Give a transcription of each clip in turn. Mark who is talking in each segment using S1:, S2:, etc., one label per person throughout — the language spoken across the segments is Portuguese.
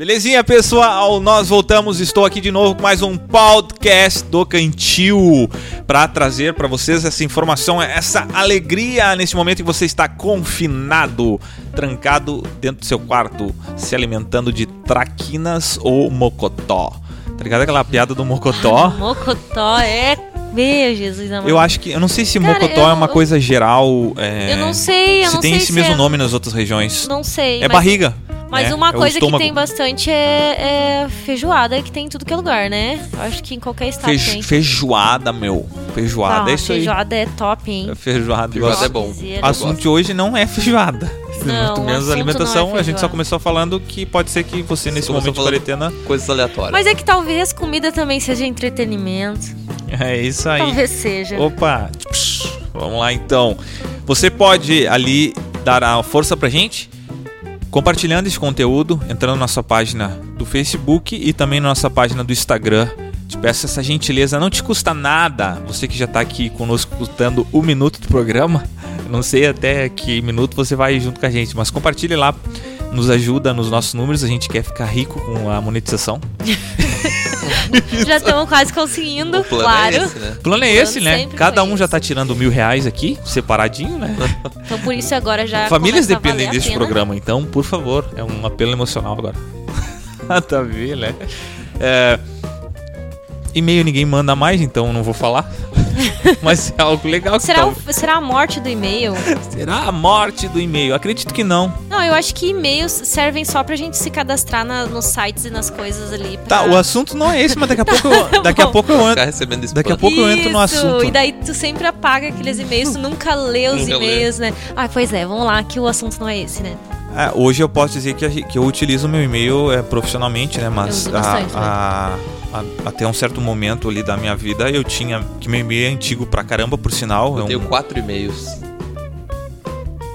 S1: Belezinha, pessoal? Nós voltamos. Estou aqui de novo com mais um podcast do Cantil para trazer para vocês essa informação, essa alegria nesse momento que você está confinado, trancado dentro do seu quarto, se alimentando de traquinas ou mocotó. Tá ligado aquela piada do mocotó?
S2: Ah, mocotó é meu Jesus amado.
S1: Eu acho que. Eu não sei se
S2: Cara,
S1: mocotó
S2: eu-
S1: é uma coisa geral. é,
S2: Eu não sei, eu
S1: se
S2: não
S1: tem
S2: sei
S1: esse
S2: se
S1: mesmo
S2: é-
S1: nome nas outras regiões.
S2: Não sei.
S1: é
S2: mas,
S1: barriga.
S2: Mas
S1: né?
S2: uma
S1: É
S2: coisa que tem bastante é, é feijoada, que tem em tudo que é lugar, né? Eu acho que em qualquer estado
S1: Feijo-
S2: tem.
S1: feijoada, meu. Feijoada,
S2: Ah,
S1: é isso aí.
S2: feijoada é top, hein?
S1: É Feijoada.
S3: Feijoada é bom.
S1: O assunto de hoje não é feijoada.
S2: Não,
S1: Muito menos alimentação.
S2: é
S1: a gente só
S2: feijoada.
S1: começou falando que pode ser que você, nesse
S3: Começou
S1: momento de quarentena.
S3: Coisas aleatórias.
S2: Mas é que talvez comida também seja entretenimento.
S1: É isso aí.
S2: Talvez seja.
S1: Opa! Psh, Vamos lá então. Você pode ali dar a força pra gente compartilhando esse conteúdo, entrando na nossa página do Facebook e também na nossa página do Instagram. Te peço essa gentileza, não te custa nada. Você que já tá aqui conosco escutando o minuto do programa, não sei até que minuto você vai junto com a gente, mas compartilhe lá, nos ajuda nos nossos números. A gente quer ficar rico com a monetização.
S2: Já estamos quase conseguindo,
S3: o plano
S2: claro.
S3: é esse, né?
S1: O plano é
S2: plano
S1: esse, né? Cada um já
S2: esse.
S1: tá tirando mil reais aqui, separadinho, né?
S2: Então por isso agora já.
S1: Famílias dependem deste
S2: pena.
S1: programa, então, por favor, é um apelo emocional agora. tá vendo, né? É, E-mail ninguém manda mais, então não vou falar. Mas é algo legal que
S2: Será,
S1: tá-
S2: o- será a morte do e-mail?
S1: Será a morte do e-mail? Acredito que não.
S2: Não, eu acho que e-mails servem só pra gente se cadastrar na- nos sites e nas coisas ali.
S1: Tá,
S2: pra-
S1: o assunto não é esse, mas daqui a pouco eu, daqui a pouco eu
S3: Ficar
S1: entro.
S3: recebendo spam.
S1: Daqui a pouco eu entro no
S2: Isso,
S1: assunto.
S2: E daí tu sempre apaga aqueles e-mails, tu nunca lê os
S3: Nunca lê.
S2: e-mails, né? Ah, pois é, vamos lá, que o assunto não é esse, né?
S1: É, hoje eu posso dizer que, que eu utilizo o meu e-mail é, profissionalmente, né? Mas
S2: Eu uso bastante,
S1: a- a- a- até um certo momento ali da minha vida eu tinha. Que meu e-mail é antigo pra caramba, por sinal. é
S3: Eu
S1: um-
S3: tenho quatro e-mails.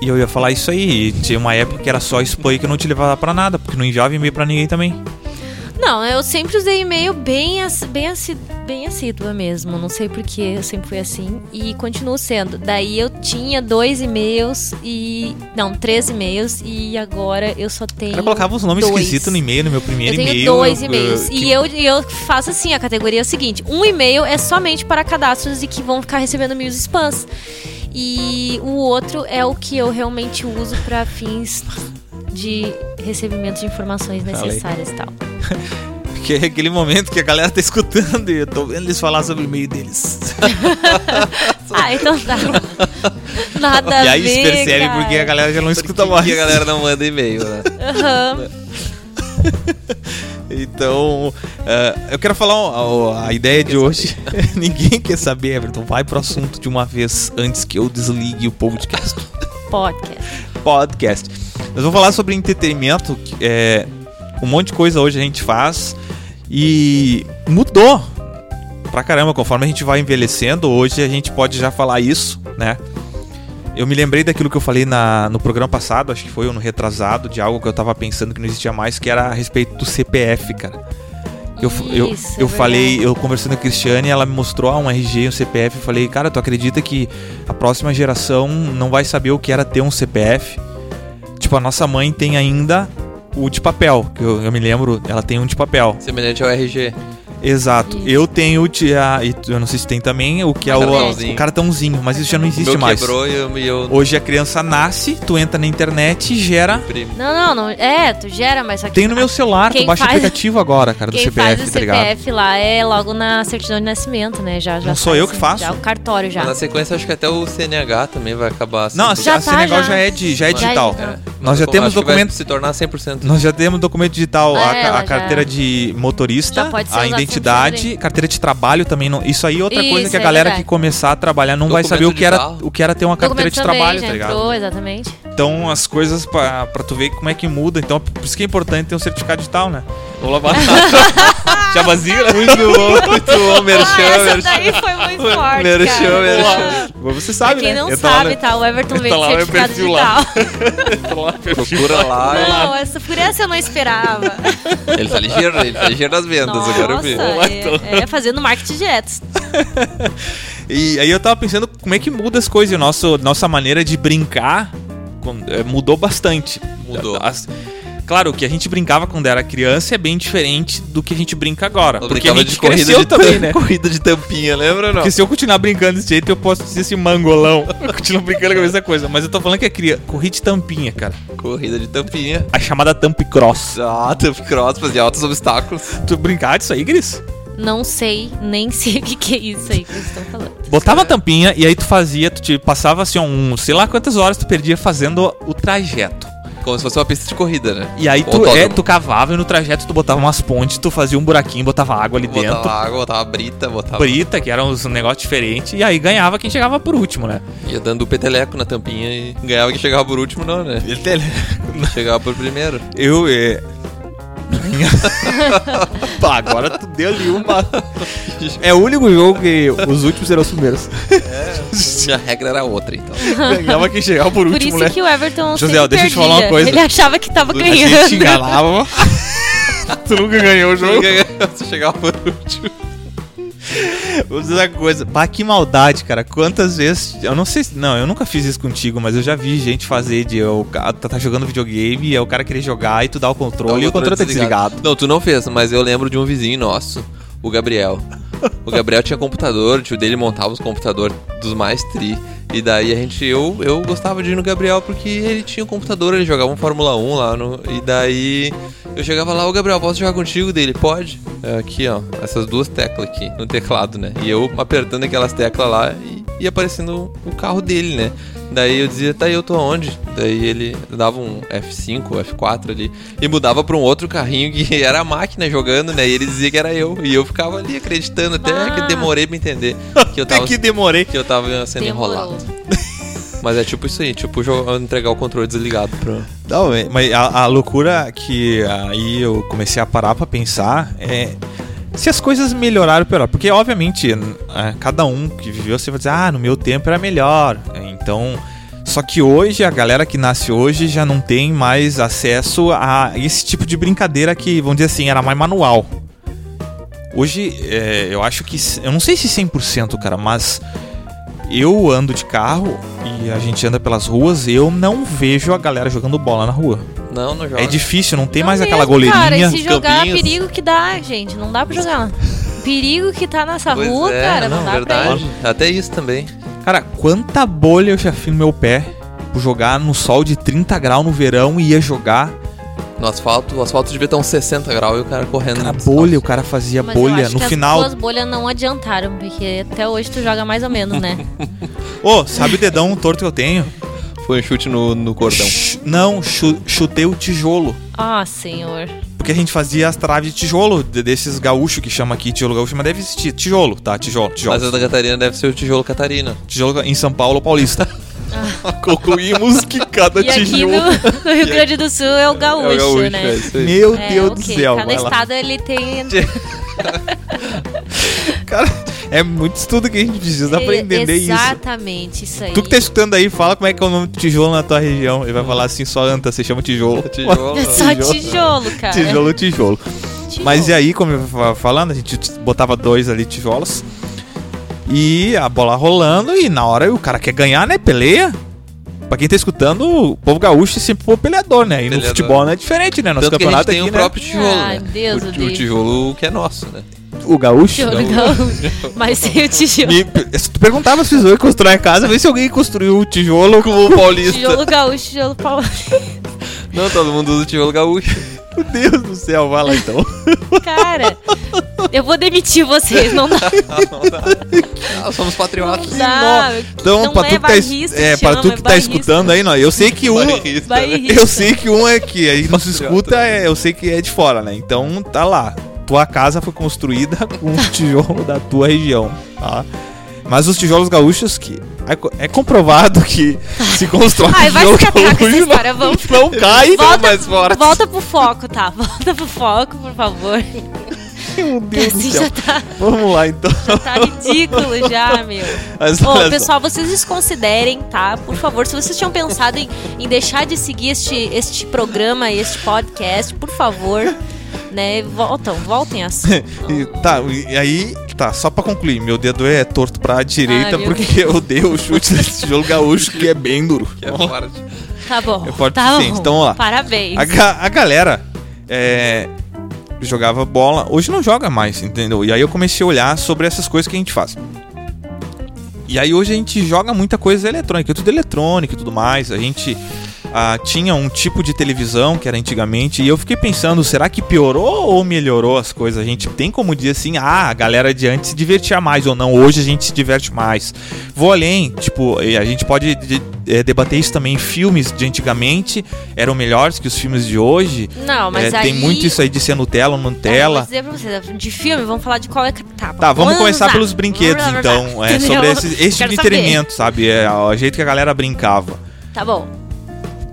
S1: E eu ia falar isso aí. E tinha uma época que era só spam e que eu não te levava pra nada, porque não enviava e-mail pra ninguém também.
S2: Não, eu sempre usei e-mail bem, bem, assi- bem assídua mesmo. Não sei porquê, eu sempre fui assim. E continuo sendo. Daí eu tinha dois e-mails e. Não, três e-mails. E agora eu só tenho.
S1: Eu colocava os nomes
S2: dois.
S1: esquisitos no e-mail, no meu
S2: Eu
S1: primeiro
S2: tenho
S1: e-mail.
S2: dois
S1: eu-
S2: e-mails.
S1: eu-
S2: E
S1: que-
S2: eu, e eu faço assim, a categoria é o seguinte: um e-mail é somente para cadastros e que vão ficar recebendo e-mails spams. E o outro é o que eu realmente uso para fins de recebimento de informações
S1: Falei.
S2: necessárias e tal.
S1: Que é aquele momento que a galera tá escutando e eu tô vendo eles falar sobre o e-mail deles.
S2: Ah, então tá. Nada
S1: e aí
S2: ver,
S1: se percebe
S2: cara.
S1: porque a galera já não
S3: Por
S1: escuta mais.
S3: que a galera não manda e-mail, né?
S2: Aham.
S1: Então, eh, eu quero falar o- a, a ideia de hoje. Ninguém quer saber, Everton. Vai pro assunto de uma vez antes que eu desligue o podcast.
S2: Podcast.
S1: podcast. Nós vamos falar sobre entretenimento. que, É, um monte de coisa hoje a gente faz e mudou pra caramba conforme a gente vai envelhecendo. Hoje a gente pode já falar isso, né? Eu me lembrei daquilo que eu falei na, no programa passado, acho que foi no retrasado, de algo que eu tava pensando que não existia mais, que era a respeito do CPF, cara. Eu, eu,
S2: Isso, é
S1: eu falei, eu conversando com a Cristiane, ela me mostrou ah, um RG e um CPF. Eu falei, cara, tu acredita que a próxima geração não vai saber o que era ter um CPF? Tipo, a nossa mãe tem ainda o de papel, que eu, eu me lembro, ela tem um de papel.
S3: Semelhante ao RG.
S1: Exato.
S2: Isso.
S1: Eu tenho o a- e tu- eu não sei se tem também, o que é o,
S3: Cartãozinho.
S1: o cartãozinho, mas isso já não
S3: O
S1: existe
S3: meu
S1: mais.
S3: quebrou eu, e eu
S1: Hoje a criança nasce, tu entra na internet e gera.
S2: Não, não, não. É, tu gera, mas só que.
S1: Tem no meu celular, tu baixa o
S2: faz-
S1: aplicativo agora, cara, do
S2: Quem
S1: CPF,
S2: faz o
S1: tá ligado?
S2: CPF lá é logo na certidão de nascimento, né? Já, já
S1: Não sou
S2: faz,
S1: eu que faço?
S2: Já o cartório já.
S3: Na sequência, acho que até o CNH também vai acabar
S1: Não, a,
S2: Já
S1: a
S2: tá,
S1: Senegal já.
S2: já.
S1: é, de, já é
S2: Já é
S1: digital.
S3: É.
S1: Nós já
S3: Mas
S1: temos documento-
S3: se tornar 100%.
S1: Nós já temos documento digital, a,
S2: É,
S1: a carteira de motorista, a
S2: usado
S1: identidade, carteira de trabalho também. Não, isso aí é outra coisa
S2: Isso,
S1: que a
S2: é
S1: galera
S2: verdade.
S1: que começar a trabalhar não vai saber o que, era, o que era ter uma carteira
S2: Documento
S1: de trabalho, tá ligado?
S2: entrou, exatamente.
S1: Então as coisas pra, pra tu ver como é que muda. Então por isso que é importante ter um certificado digital, né? Vou lavar. Já vazia?
S3: Muito bom, muito bom, merchan,
S2: Ah, essa
S3: merchan.
S2: daí foi muito forte,
S3: Merchan,
S2: cara.
S3: merchan.
S1: Você
S2: Pra
S1: sabe,
S2: quem
S1: né?
S2: não
S1: Entra lá
S2: sabe, tá? O Everton veio de certificado digital.
S1: entra lá.
S3: Procura lá.
S2: Não, essa, por essa eu não esperava.
S3: Ele tá ligeiro, ele tá ligeiro nas vendas,
S2: Nossa,
S3: agora eu vi.
S2: é, é fazendo marketing direto.
S1: E aí eu tava pensando como é que muda as coisas. E nosso, nossa maneira de brincar eh, mudou bastante.
S3: Mudou.
S1: As- Claro, o que a gente brincava quando era criança é bem diferente do que a gente brinca agora.
S3: Eu
S1: porque a
S3: brincava
S1: gente
S3: de corrida
S1: cresceu
S3: de,
S1: também,
S3: tam-
S1: né?
S3: corrida de tampinha, lembra ou não?
S1: Porque se eu continuar brincando desse jeito, eu posso dizer esse mangolão. Eu continuo brincando com a mesma coisa. Mas eu tô falando que é cria... corrida de tampinha, cara.
S3: Corrida de tampinha.
S1: A chamada Thump Cross.
S3: Ah, Thump Cross, fazia altos obstáculos.
S1: Tu brincar disso aí, Gris?
S2: Não sei, nem sei o que, que é isso aí que vocês estão falando.
S1: Botava a tampinha e aí tu fazia, tu te passava assim, um, sei lá quantas horas tu perdia fazendo o trajeto.
S3: Como se fosse uma pista de corrida, né?
S1: E aí tu, é, tu cavava e no trajeto tu botava umas pontes, tu fazia um buraquinho, botava água ali
S3: Botava
S1: dentro.
S3: água, botava brita, botava...
S1: Brita, que eram uns negócios diferentes, e aí ganhava quem chegava por último, né?
S3: Ia dando peteleco na tampinha e ganhava quem chegava por último, não, né? Chegava por primeiro.
S1: Eu, é. Pá, agora tu deu ali uma. É o único jogo que os últimos serão os primeiros.
S3: Minha regra era outra, então.
S1: Ganhava quem chegava por
S2: Por
S1: último,
S2: isso
S1: né?
S2: que o Everton
S1: José, deixa eu te falar uma coisa.
S2: Ele achava que tava
S1: A gente te
S2: ganhando.
S1: enganava. tu nunca ganhou o jogo.
S3: Você chegava por último.
S1: Vou dizer uma coisa. Bah, que maldade, cara. Quantas vezes. Eu não sei se. Não, eu nunca fiz isso contigo, mas eu já vi gente fazer de. O cara tá jogando videogame e aí o cara querer jogar e tu dá o controle e o controle tá desligado.
S3: Não, tu não fez, mas eu lembro de um vizinho nosso, o Gabriel. O Gabriel tinha computador, o tio dele montava os computadores dos mais tri. E daí a gente, eu, eu gostava de ir no Gabriel porque ele tinha um computador, ele jogava um Fórmula 1 lá no. E daí eu chegava lá, ô Gabriel, posso jogar contigo dele? Pode. É, aqui, ó, essas duas teclas aqui no teclado, né? E eu apertando aquelas teclas lá e ia aparecendo o carro dele, né? Daí eu dizia, tá, e eu tô onde? Daí ele dava um F5, F4 ali e mudava pra um outro carrinho que era a máquina jogando, né? E ele dizia que era eu. E eu ficava ali acreditando, até
S2: Ah.
S3: que demorei pra entender que eu
S1: Até
S3: tava,
S1: que demorei.
S3: que eu tava sendo
S2: Demorou.
S3: enrolado. Mas é tipo isso aí, tipo entregar o controle desligado pro.
S1: Não, é- mas a, a loucura que aí eu comecei a parar pra pensar é se as coisas melhoraram ou pioraram. Porque, obviamente, é, cada um que viveu, você vai dizer, ah, no meu tempo era melhor. É, Então. Só que hoje, a galera que nasce hoje já não tem mais acesso a esse tipo de brincadeira que, vamos dizer assim, era mais manual. Hoje, é, eu acho que. Eu não sei se 100%, cara, mas eu ando de carro e a gente anda pelas ruas, eu não vejo a galera jogando bola na rua.
S3: Não, não joga.
S1: É difícil, não tem
S2: Não
S1: mais
S2: mesmo,
S1: aquela goleirinha.
S2: Cara, e se jogar,
S3: campinhos.
S2: perigo que dá, gente. Não dá pra jogar. Perigo que tá nessa
S3: Pois
S2: rua,
S3: é,
S2: cara. Não,
S3: não,
S2: dá
S3: verdade. Até isso também.
S1: Cara, quanta bolha eu já fiz no meu pé por jogar no sol de 30 graus no verão e ia jogar.
S3: No asfalto, o asfalto devia estar uns 60 graus e o cara correndo.
S1: Cara, bolha, o cara fazia.
S2: Mas eu
S1: bolha
S2: acho
S1: no
S2: que
S1: final.
S2: As duas bolhas não adiantaram, porque até hoje tu joga mais ou menos, né?
S1: Ô, sabe o dedão torto que eu tenho?
S3: Foi um chute no, no cordão.
S1: Ch- Não, chu- chutei o tijolo.
S2: Ah, senhor.
S1: Porque a gente fazia as traves de tijolo, de- desses gaúchos que chama aqui tijolo gaúcho, mas deve existir. Tijolo, tá? Tijolo, tijolo.
S3: Mas a da Catarina deve ser o tijolo Catarina.
S1: Tijolo em São Paulo Paulista. Concluímos que cada
S2: Ah. E aqui
S1: tijolo.
S2: no, no Rio Grande do Sul é o gaúcho,
S3: é o gaúcho,
S2: né?
S3: é.
S1: Meu
S2: É,
S1: Deus
S2: ok.
S1: do céu.
S2: Cada
S1: vai lá.
S2: estado ele tem.
S1: Cara, é muito estudo que a gente precisa pra entender isso.
S2: Exatamente, isso aí.
S1: Tu que tá escutando aí, fala como é que é o nome do tijolo na tua região. Ele vai falar assim, só anta, você chama tijolo.
S3: Tijolo.
S2: É só
S1: Tijolo.
S2: tijolo, cara.
S1: Tijolo, tijolo.
S2: Tijolo.
S1: Mas e aí, como eu tava falando, a gente botava dois ali tijolos. E a bola rolando, e na hora o cara quer ganhar, né? Peleia. Pra quem tá escutando, o povo gaúcho sempre foi peleador, né? E no
S3: Peleador.
S1: futebol não é diferente, né? Nosso
S3: Tanto que a gente
S1: campeonato
S3: tem
S1: aqui,
S3: o
S1: né?
S3: próprio tijolo,
S2: Ai,
S3: né?
S2: Deus,
S3: o,
S2: o
S3: o
S2: Deus.
S3: tijolo que é nosso, né?
S1: O gaúcho.
S2: Tijolo
S3: Gaúcho.
S2: Mas sem o tijolo.
S1: Me- se tu perguntava se pessoas constrói a casa, vê se alguém construiu o tijolo como o paulista.
S2: Tijolo gaúcho, tijolo paulista.
S3: Não, todo mundo usa tijolo gaúcho.
S1: Meu Deus do céu, vai lá então.
S2: Cara, eu vou demitir vocês, não dá.
S3: Ah, somos patriotas.
S2: Não dá.
S1: Então,
S2: não
S1: pra
S2: é
S1: tu que tá, é,
S2: chama,
S1: tu
S2: é
S1: que tá escutando aí, não, eu sei que um.
S3: Bairrista.
S1: Eu sei que um é que aí não se escuta, é, eu sei que é de fora, né? Então tá lá. Tua casa foi construída com tijolo da tua região, tá? Mas os tijolos gaúchos que é, é comprovado que se constrói
S2: Ai, vai
S1: tijolo gaúcho,
S2: história, vamos.
S1: não, não cai.
S2: Volta,
S3: mais forte.
S2: volta pro foco, tá? Volta pro foco, por favor.
S1: Meu Deus do
S2: Assim
S1: céu.
S2: já tá,
S1: Vamos lá então.
S2: já tá ridículo já, meu.
S1: Mas
S2: Ô,
S1: olha só.
S2: pessoal, vocês desconsiderem, tá? Por favor, se vocês tinham pensado em, em deixar de seguir este, este programa, este podcast, por favor, né? Voltam, voltem a.
S1: E, tá, e aí, tá, só pra concluir, meu dedo é torto pra direita
S2: Ai,
S1: porque eu dei o chute desse tijolo gaúcho que é bem duro.
S3: Que é forte.
S2: Tá bom.
S1: É forte
S2: tá bom.
S1: Então, vamos lá.
S2: Parabéns.
S1: A, ga- a galera é, jogava bola, hoje não joga mais, entendeu? E aí eu comecei a olhar sobre essas coisas que a gente faz. E aí hoje a gente joga muita coisa eletrônica, tudo eletrônica e tudo mais. A gente ah, tinha um tipo de televisão que era antigamente e eu fiquei pensando, será que piorou ou melhorou as coisas? A gente tem como dizer assim, ah, a galera de antes se divertia mais ou não, hoje a gente se diverte mais. Vou além, tipo, a gente pode de- eh, debater isso também. Filmes de antigamente eram melhores que os filmes de hoje.
S2: Não, mas
S1: É,
S2: aí...
S1: Tem muito isso aí de ser Nutella ou
S2: Tá, eu vou
S1: Nutella.
S2: dizer pra vocês, de filme, vamos falar de qual é... Tá,
S1: Tá, vamos começar pelos brinquedos,
S2: Vamos
S1: então. É, sobre esse, esse tipo
S2: saber.
S1: entretenimento, sabe? É o jeito que a galera brincava.
S2: Tá bom.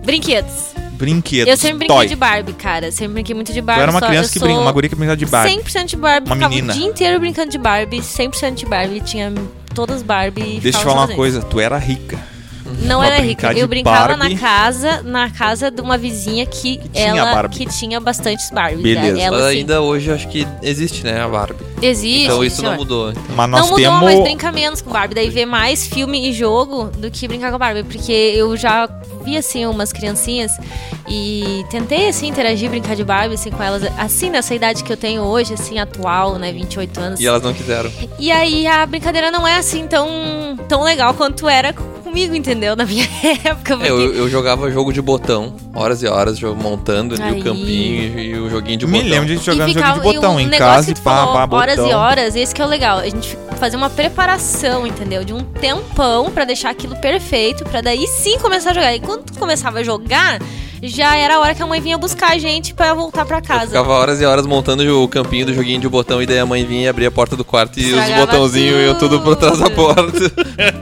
S2: Brinquedos.
S1: Brinquedos.
S2: Eu sempre brinquei
S1: toy.
S2: de Barbie, cara. Sempre brinquei muito de
S1: Tu
S2: Barbie.
S1: era uma
S2: só-
S1: criança
S2: eu
S1: que
S2: sou
S1: brincava, uma guria que brincava de Barbie.
S2: 100% de Barbie.
S1: Uma
S2: ficava
S1: menina.
S2: o dia inteiro brincando de Barbie. 100% de Barbie. Tinha todas Barbie. e
S1: Deixa eu
S2: ficava
S1: falar uma coisa, tu era rica.
S2: Não
S1: Pra
S2: era rica. Eu brincava
S1: Barbie.
S2: na casa, na casa de uma vizinha que,
S1: tinha
S2: ela
S1: Barbie.
S2: que tinha bastantes Barbies.
S1: Beleza.
S2: Ela
S3: Mas
S2: sim,
S3: ainda hoje eu acho que existe, né, a Barbie.
S2: existe.
S3: então isso não
S2: senhor.
S3: mudou.
S1: Mas nós
S2: Não mudou,
S1: temos.
S2: mas brinca menos com Barbie. Daí vê mais filme e jogo do que brincar com Barbie. Porque eu já vi, assim, umas criancinhas e tentei, assim, interagir, brincar de Barbie, assim, com elas. Assim, nessa idade que eu tenho hoje, assim, atual, né, 28 anos.
S3: E elas não quiseram.
S2: E aí a brincadeira não é, assim, tão, tão legal quanto era comigo, entendeu? Na minha época. Porque...
S3: É, eu, eu jogava jogo de botão, horas e horas, montando ali
S2: Aí.
S3: o campinho e, e o joguinho de
S1: Me
S3: botão.
S1: lembro de gente jogando
S2: E
S1: jogo de botão
S2: um
S1: em
S2: negócio
S1: casa e pá, pá, botão.
S2: Horas e horas, esse que é o legal. A gente fazer uma preparação, entendeu? De um tempão pra deixar aquilo perfeito, pra daí sim começar a jogar. E quando tu começava a jogar, já era a hora que a mãe vinha buscar a gente pra voltar pra
S3: Eu
S2: casa.
S3: ficava horas e horas montando o campinho do joguinho de botão e daí a mãe vinha e abria a porta do quarto e os
S2: Estragava
S3: botãozinhos iam tudo por trás da porta.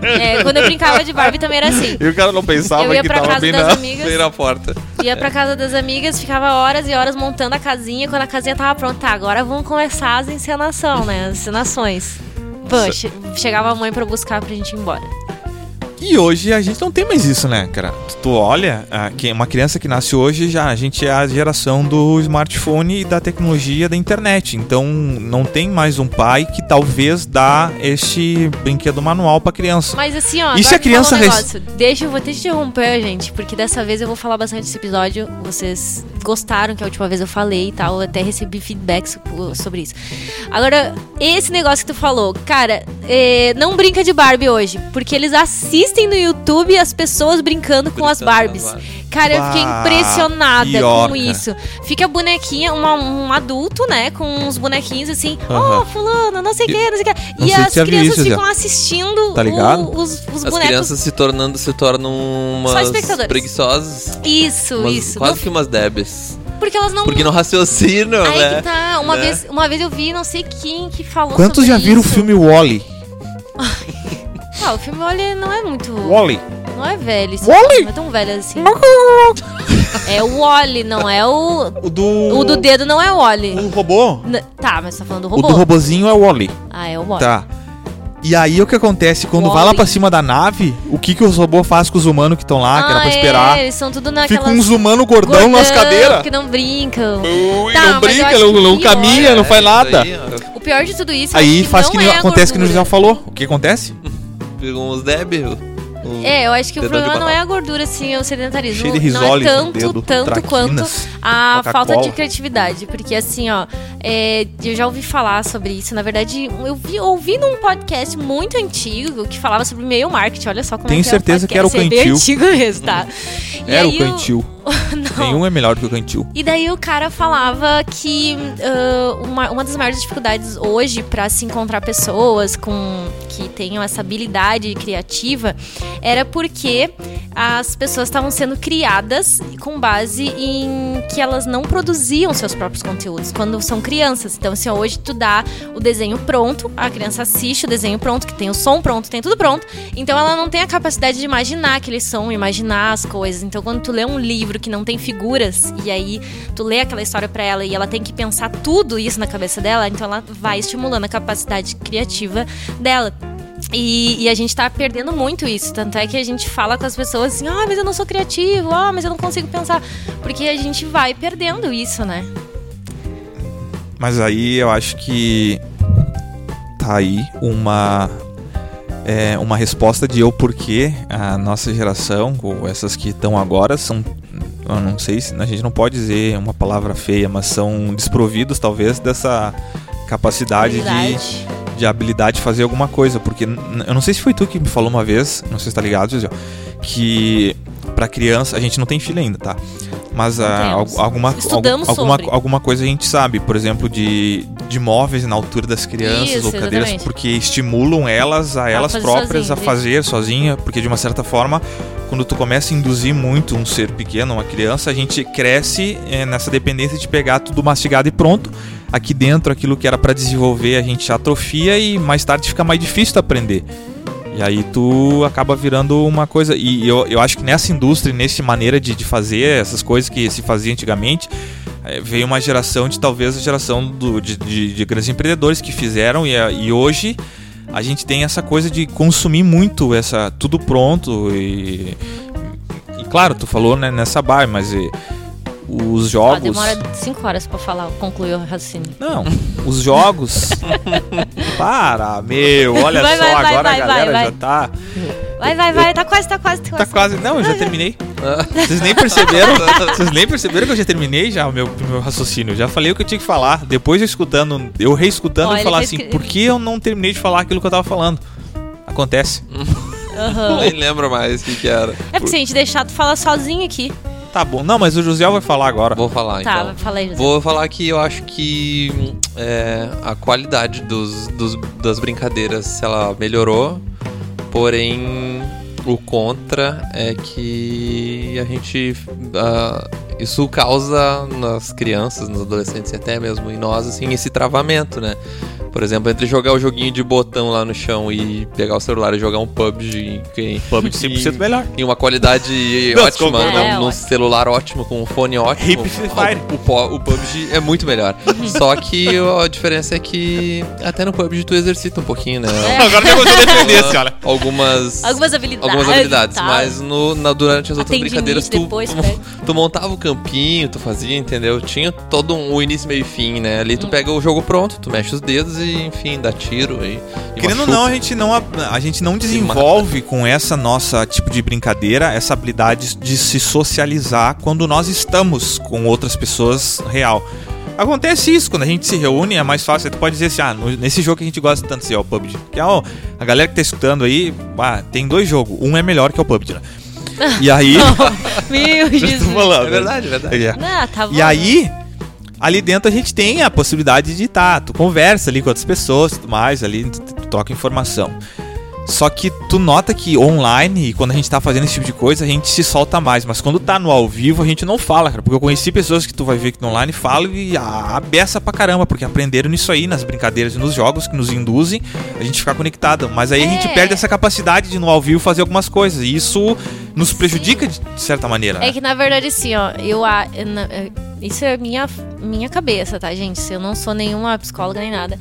S2: É, quando eu brincava de Barbie também era assim.
S1: E o cara não pensava
S2: Eu ia
S1: que
S2: pra
S1: tava
S2: casa
S1: bem
S2: das
S1: na...
S2: amigas.
S3: Veio na porta.
S2: Ia pra casa das amigas, ficava horas e horas montando a casinha. Quando a casinha tava pronta, tá, agora vamos começar as encenação, né? As encenações. Pô, chegava a mãe pra buscar pra gente ir embora.
S1: E hoje a gente não tem mais isso, né, cara? Tu, olha, ah, uma criança que nasce hoje já, a gente é a geração do smartphone e da tecnologia da internet. Então não tem mais um pai que talvez dá este brinquedo manual pra criança.
S2: Mas assim, ó,
S1: E se a criança
S2: um. Deixa, eu vou ter que te interromper, gente, porque dessa vez eu vou falar bastante desse episódio. Vocês gostaram que a última vez eu falei e tal, eu até recebi feedback so- sobre isso. Agora, esse negócio que tu falou, cara, é, não brinca de Barbie hoje, porque eles assistem no YouTube as pessoas brincando com as
S3: Brincando com as
S2: Barbies. Cara, eu fiquei impressionada com isso. Fica a bonequinha, uma- um adulto, né, com uns bonequinhos assim,
S1: Aham.
S2: oh, fulano, não sei o que, não sei o que. E as crianças
S1: isso,
S2: ficam assistindo
S1: Tá ligado?
S2: o- os, os
S3: As
S2: bonecos
S3: crianças se tornando, se tornam umas preguiçosas.
S2: Isso,
S3: umas-
S2: isso.
S3: Quase
S2: Não-
S3: que umas debes.
S2: Porque elas não.
S3: Porque não raciocinam,
S2: Aí
S3: né?
S2: que tá. Uma,
S3: Né?
S2: vez, uma vez eu vi não sei quem que falou.
S1: Quantos
S2: sobre
S1: já viram
S2: isso.
S1: o filme Wally?
S2: Ah, o filme olha, não é muito.
S1: Wally.
S2: Não é velho. Isso
S1: Wall-E?
S2: Não é tão velho assim. É o Wally, não é o.
S1: O do.
S2: O do dedo não é o Wally.
S1: O robô?
S2: N- Tá, mas você tá falando do
S1: O
S2: robô.
S1: do robozinho é o Wally.
S2: Ah, é o Wally.
S1: Tá. E aí o que acontece? Quando vai lá pra cima da nave, o que, que os robôs fazem com os humanos que estão lá, que era pra
S2: Ah,
S1: esperar?
S2: É, eles são tudo naquelas.
S1: Fica uns humanos gordão, nas cadeiras.
S2: Que não brincam.
S1: Ui,
S2: Tá,
S1: não brinca, não,
S2: que
S1: não
S2: pior
S1: caminha, não
S3: É,
S1: faz
S3: isso
S1: nada.
S3: Aí,
S2: O pior de tudo isso
S1: Aí
S2: é que
S1: faz
S2: não
S1: que nem,
S2: é a
S1: acontece que o. Gisele falou. O que acontece?
S3: Pegam uns deb. O-
S2: É, eu acho que o problema não é a gordura, assim, é o sedentarismo.
S1: Cheio de
S2: não é tanto,
S1: dedo,
S2: tanto quanto a falta de criatividade. Porque, assim, ó, é, eu já ouvi falar sobre isso. Na verdade, eu vi, ouvi num podcast muito antigo que falava sobre e-mail marketing. Olha só como
S1: Tenho
S2: é que é
S1: certeza que era o
S2: podcast. É
S1: Cantil.
S2: bem antigo mesmo, tá? E
S1: Era o cantil.
S2: Não.
S1: Nenhum é melhor do que o cantil.
S2: E daí o cara falava que ah, uma, uma das maiores dificuldades hoje para se encontrar pessoas com que tenham essa habilidade criativa era porque as pessoas estavam sendo criadas com base em que elas não produziam seus próprios conteúdos quando são crianças. Então, assim, hoje tu dá o desenho pronto, a criança assiste o desenho pronto, que tem o som pronto, tem tudo pronto. Então ela não tem a capacidade de imaginar aquele som, imaginar as coisas. Então, quando tu lê um livro que não tem figuras e aí tu lê aquela história pra ela e ela tem que pensar tudo isso na cabeça dela, então ela vai estimulando a capacidade criativa dela. E, e a gente tá perdendo muito isso. Tanto é que a gente fala com as pessoas assim: ah, mas eu não sou criativo, ah, mas eu não consigo pensar. Porque a gente vai perdendo isso, né?
S1: Mas aí eu acho que tá aí uma é, uma resposta de eu porque a nossa geração, ou essas que estão agora, são. Eu não sei se a gente não pode dizer uma palavra feia, mas são desprovidos talvez dessa capacidade de,
S2: Habilidade.
S1: de habilidade de fazer alguma coisa. Porque eu não sei se foi tu que me falou uma vez, não sei se tá ligado, Gisele, que pra criança, a gente não tem filho ainda, tá? Mas ah,
S2: temos.
S1: al- alguma,
S2: Estudamos
S1: algum- alguma,
S2: sobre.
S1: alguma coisa a gente sabe, por exemplo, de, de móveis na altura das crianças
S2: Isso,
S1: ou cadeiras,
S2: exatamente.
S1: porque estimulam elas a elas
S2: fazer
S1: próprias
S2: sozinha,
S1: a fazer sozinha, porque de uma certa forma, quando tu começa a induzir muito um ser pequeno, uma criança, a gente cresce eh, nessa dependência de pegar tudo mastigado e pronto. Aqui dentro, aquilo que era pra desenvolver, a gente atrofia e mais tarde fica mais difícil de aprender. E aí tu acaba virando uma coisa. E eu, eu acho que nessa indústria, nessa maneira de, de fazer essas coisas que se fazia antigamente, eh, veio uma geração de talvez a geração do, de, de, de grandes empreendedores que fizeram e, e hoje a gente tem essa coisa de consumir muito essa tudo pronto e, e claro, tu falou né, nessa bar, mas eh, os jogos
S2: demora 5 horas pra falar, concluir o raciocínio.
S1: não, os jogos. Para, meu, olha
S2: Vai,
S1: só,
S2: vai,
S1: agora
S2: vai,
S1: a galera
S2: vai,
S1: já tá.
S2: Vai, vai, vai, tá quase, tá quase, tá
S1: Tá
S2: quase.
S1: quase. Não, eu já terminei. Vocês nem perceberam? Vocês nem perceberam que eu já terminei já o meu, meu raciocínio. Já falei o que eu tinha que falar. Depois eu escutando, eu reescutando,
S2: ele
S1: falar assim,
S2: que-
S1: por que eu não terminei de falar aquilo que eu tava falando? Acontece.
S2: Aham.
S3: Nem lembro mais o que, que era.
S2: É porque se a gente deixar tu falar sozinho aqui.
S1: Tá bom. Não, mas o José vai falar agora.
S3: Vou falar
S2: Tá,
S3: então.
S2: fala aí, José.
S3: Vou falar que eu acho que é, a qualidade dos, dos- das brincadeiras ela melhorou, porém o contra é que a gente isso causa nas crianças, nos adolescentes e até mesmo em nós assim esse travamento, né? Por exemplo, entre jogar o joguinho de botão lá no chão e pegar o celular e jogar um PUBG que-
S1: PUBG 100% melhor.
S3: em uma qualidade ótima, num-
S2: não.
S3: num
S2: É,
S3: celular ótimo, com um fone ótimo.
S1: Hip.
S3: O, o, o PUBG é muito melhor. Só que a diferença é que até no PUBG tu exercita um pouquinho, né?
S2: É.
S1: Agora já vou te defender, senhora.
S3: Algumas.
S2: Algumas habilidades.
S3: Algumas habilidades,
S2: tá.
S3: mas no, na- durante as outras brincadeiras tu,
S2: depois,
S3: tu,
S2: pega.
S3: tu montava o campinho, tu fazia, entendeu? Tinha todo um início, meio e fim, né? Ali tu
S2: Hum.
S3: pega o jogo pronto, tu mexe os dedos e, enfim, dá tiro e. e
S1: Querendo ou não, a gente não, a, a gente não desenvolve com essa nossa tipo de brincadeira essa habilidade de se socializar quando nós estamos com outras pessoas real. Acontece isso, quando a gente se reúne é mais fácil. Tu pode dizer assim, ah, no- nesse jogo que a gente gosta tanto, assim, ó, o PUBG. Que, ó, a galera que tá escutando aí, ah, tem dois jogos. Um é melhor que o PUBG, né? E aí...
S2: Meu
S1: Já
S2: Jesus.
S1: falando.
S3: É verdade, é verdade.
S2: Não, tá bom.
S1: E aí, ali dentro a gente tem a possibilidade de tá, tu conversa ali com outras pessoas, tudo mais, ali tu, tu troca informação. Só que tu nota que online, quando a gente tá fazendo esse tipo de coisa, a gente se solta mais. Mas quando tá no ao vivo, a gente não fala, cara. Porque eu conheci pessoas que tu vai ver que no online falam e a, a beça pra caramba, porque aprenderam nisso aí, nas brincadeiras e nos jogos que nos induzem a gente ficar conectado. Mas aí a gente
S2: É.
S1: perde essa capacidade de no ao vivo fazer algumas coisas. E isso nos prejudica de, de certa maneira.
S2: É
S1: né?
S2: que na verdade, assim, ó, eu. a- é, Isso é minha, minha cabeça, tá, gente? Eu não sou nenhuma psicóloga nem nada.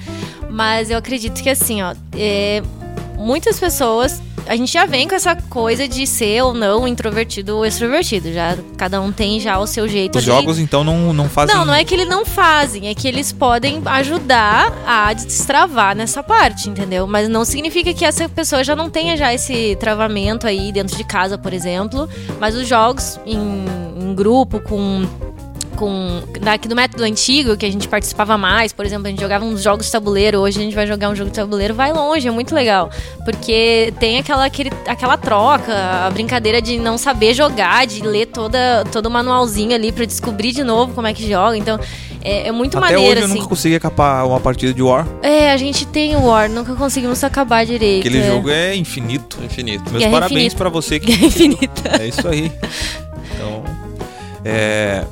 S2: Mas eu acredito que, assim, ó, é, muitas pessoas. A gente já vem com essa coisa de ser ou não introvertido ou extrovertido. Já, cada um tem já o seu jeito
S1: Os
S2: ali.
S1: jogos, então, não, não fazem.
S2: Não, não é que eles não fazem, é que eles podem ajudar a destravar nessa parte, entendeu? Mas não significa que essa pessoa já não tenha já esse travamento aí dentro de casa, por exemplo. Mas os jogos em, em grupo, com. Com, daqui do método antigo, que a gente participava mais, por exemplo, a gente jogava uns jogos de tabuleiro, hoje a gente vai jogar um jogo de tabuleiro, vai longe, é muito legal. Porque tem aquela, aquele, aquela troca, a brincadeira de não saber jogar, de ler toda, todo o manualzinho ali pra descobrir de novo como é que joga. Então, é, é muito
S1: Até
S2: maneiro,
S1: hoje eu
S2: assim.
S1: nunca consegui acapar uma partida de War.
S2: É, a gente tem o War, nunca conseguimos acabar direito.
S1: Aquele
S2: é.
S1: jogo é infinito.
S3: Infinito.
S1: Meus
S2: Guerra
S1: parabéns pra você que
S2: Guerra infinita.
S1: é isso aí. Então, é,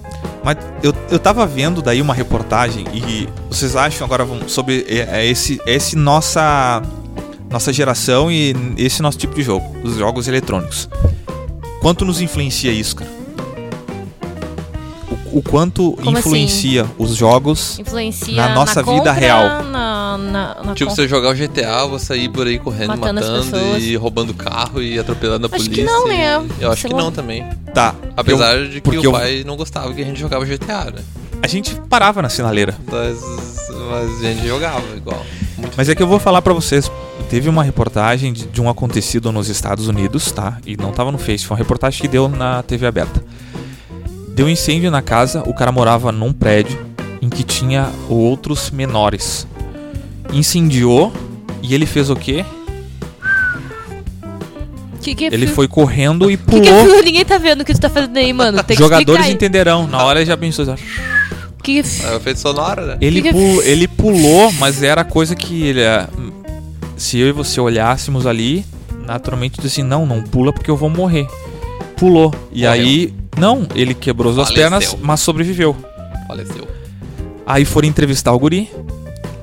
S1: mas eu, eu tava vendo daí uma reportagem e vocês acham agora sobre é, é esse esse nossa nossa geração e esse nosso tipo de jogo, os jogos eletrônicos. Quanto nos influencia isso, cara? O, quanto
S2: Como
S1: influencia os jogos
S2: Influencia
S1: Na nossa vida
S2: compra,
S1: real.
S2: Na, na, na
S3: Tipo, eu jogar o GTA, eu vou sair por aí correndo,
S2: Matando
S3: matando, e roubando carro e atropelando a
S2: Acho
S3: polícia.
S2: que não, né?
S3: e- Eu acho
S2: Sei
S3: que
S2: lá.
S3: não também.
S1: tá?
S3: Apesar
S1: eu-
S3: de que o
S1: eu-
S3: pai não gostava que a gente jogava GTA, né?
S1: a gente parava na sinaleira.
S3: Mas, mas a gente jogava igual. Muito
S1: Mas é que eu vou falar pra vocês, teve uma reportagem de, de um acontecido nos Estados Unidos, tá? E não tava no Face, foi uma reportagem que deu na TV aberta. Deu incêndio na casa, o cara morava num prédio em que tinha outros menores. Incendiou e ele fez o quê?
S2: Que que é
S1: Ele
S2: fio-
S1: foi correndo e
S2: Que que é
S1: pulou.
S2: Ninguém tá vendo o que tu tá fazendo aí, mano. Tem que
S1: Jogadores entenderão. Na hora ele já pensou. já.
S2: Que que é fio?
S3: É o efeito sonoro, né?
S1: Ele,
S2: Que que-
S1: pu- ele pulou, mas era coisa que ele. é, Se eu e você olhássemos ali, naturalmente disse não, não pula porque eu vou morrer. Pulou. E
S3: Morreu.
S1: aí. Não, ele quebrou as duas pernas, mas sobreviveu.
S3: Faleceu.
S1: Aí foram entrevistar o guri.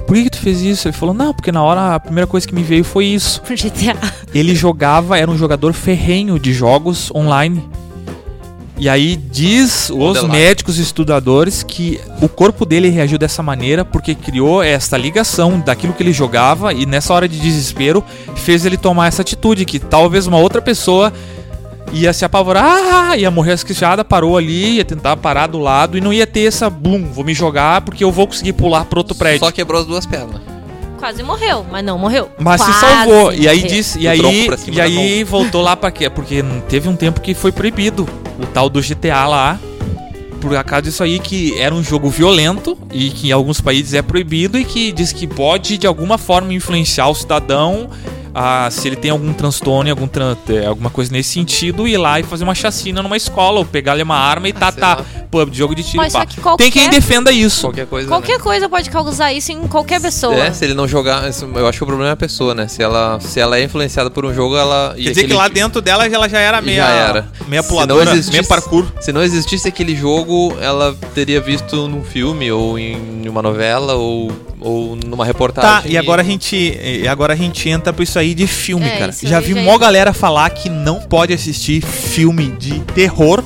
S1: Por que, que tu fez isso? Ele falou: não, porque na hora a primeira coisa que me veio foi isso.
S2: GTA.
S1: Ele jogava, era um jogador ferrenho de jogos online. E aí diz os médicos e estudadores que o corpo dele reagiu dessa maneira porque criou essa ligação daquilo que ele jogava e nessa hora de desespero fez ele tomar essa atitude que talvez uma outra pessoa ia se apavorar, ah, ia morrer asfixiada, parou ali, ia tentar parar do lado e não ia ter essa boom, vou me jogar porque eu vou conseguir pular pro outro prédio.
S3: Só quebrou as duas pernas.
S2: Quase morreu, mas não morreu.
S1: Mas se
S2: Quase
S1: salvou. E aí
S2: morreu.
S1: disse, e aí, e aí voltou lá pra quê? Porque teve um tempo que foi proibido o tal do GTA lá. Por acaso disso aí que era um jogo violento e que em alguns países é proibido e que diz que pode de alguma forma influenciar o cidadão a, se ele tem algum transtorno, algum tran- é, alguma coisa nesse sentido, ir lá e fazer uma chacina numa escola ou pegar-lhe uma arma e tá,
S3: sei
S1: tá,
S3: lá.
S1: pub, jogo de tiro.
S2: Mas
S1: pá.
S2: que qualquer-
S1: Tem quem defenda isso.
S3: Qualquer coisa.
S2: Qualquer
S3: né?
S2: coisa pode causar isso em qualquer pessoa.
S3: É, se ele não jogar. isso- Eu acho que o problema é a pessoa, né? Se ela, se ela é influenciada por um jogo, ela.
S1: Quer dizer que
S3: aquele-
S1: lá dentro dela ela já era meia,
S3: Já era.
S1: meia puladora,
S3: existisse-
S1: meia parkour.
S3: Se não existisse aquele jogo, ela teria visto num filme, ou em uma novela, ou, ou numa reportagem.
S1: Tá, e agora a gente, e agora a gente entra pra isso aí de filme,
S2: É,
S1: cara. Já
S2: aí
S1: vi
S2: já
S1: mó
S2: é-
S1: galera falar que não pode assistir filme de terror.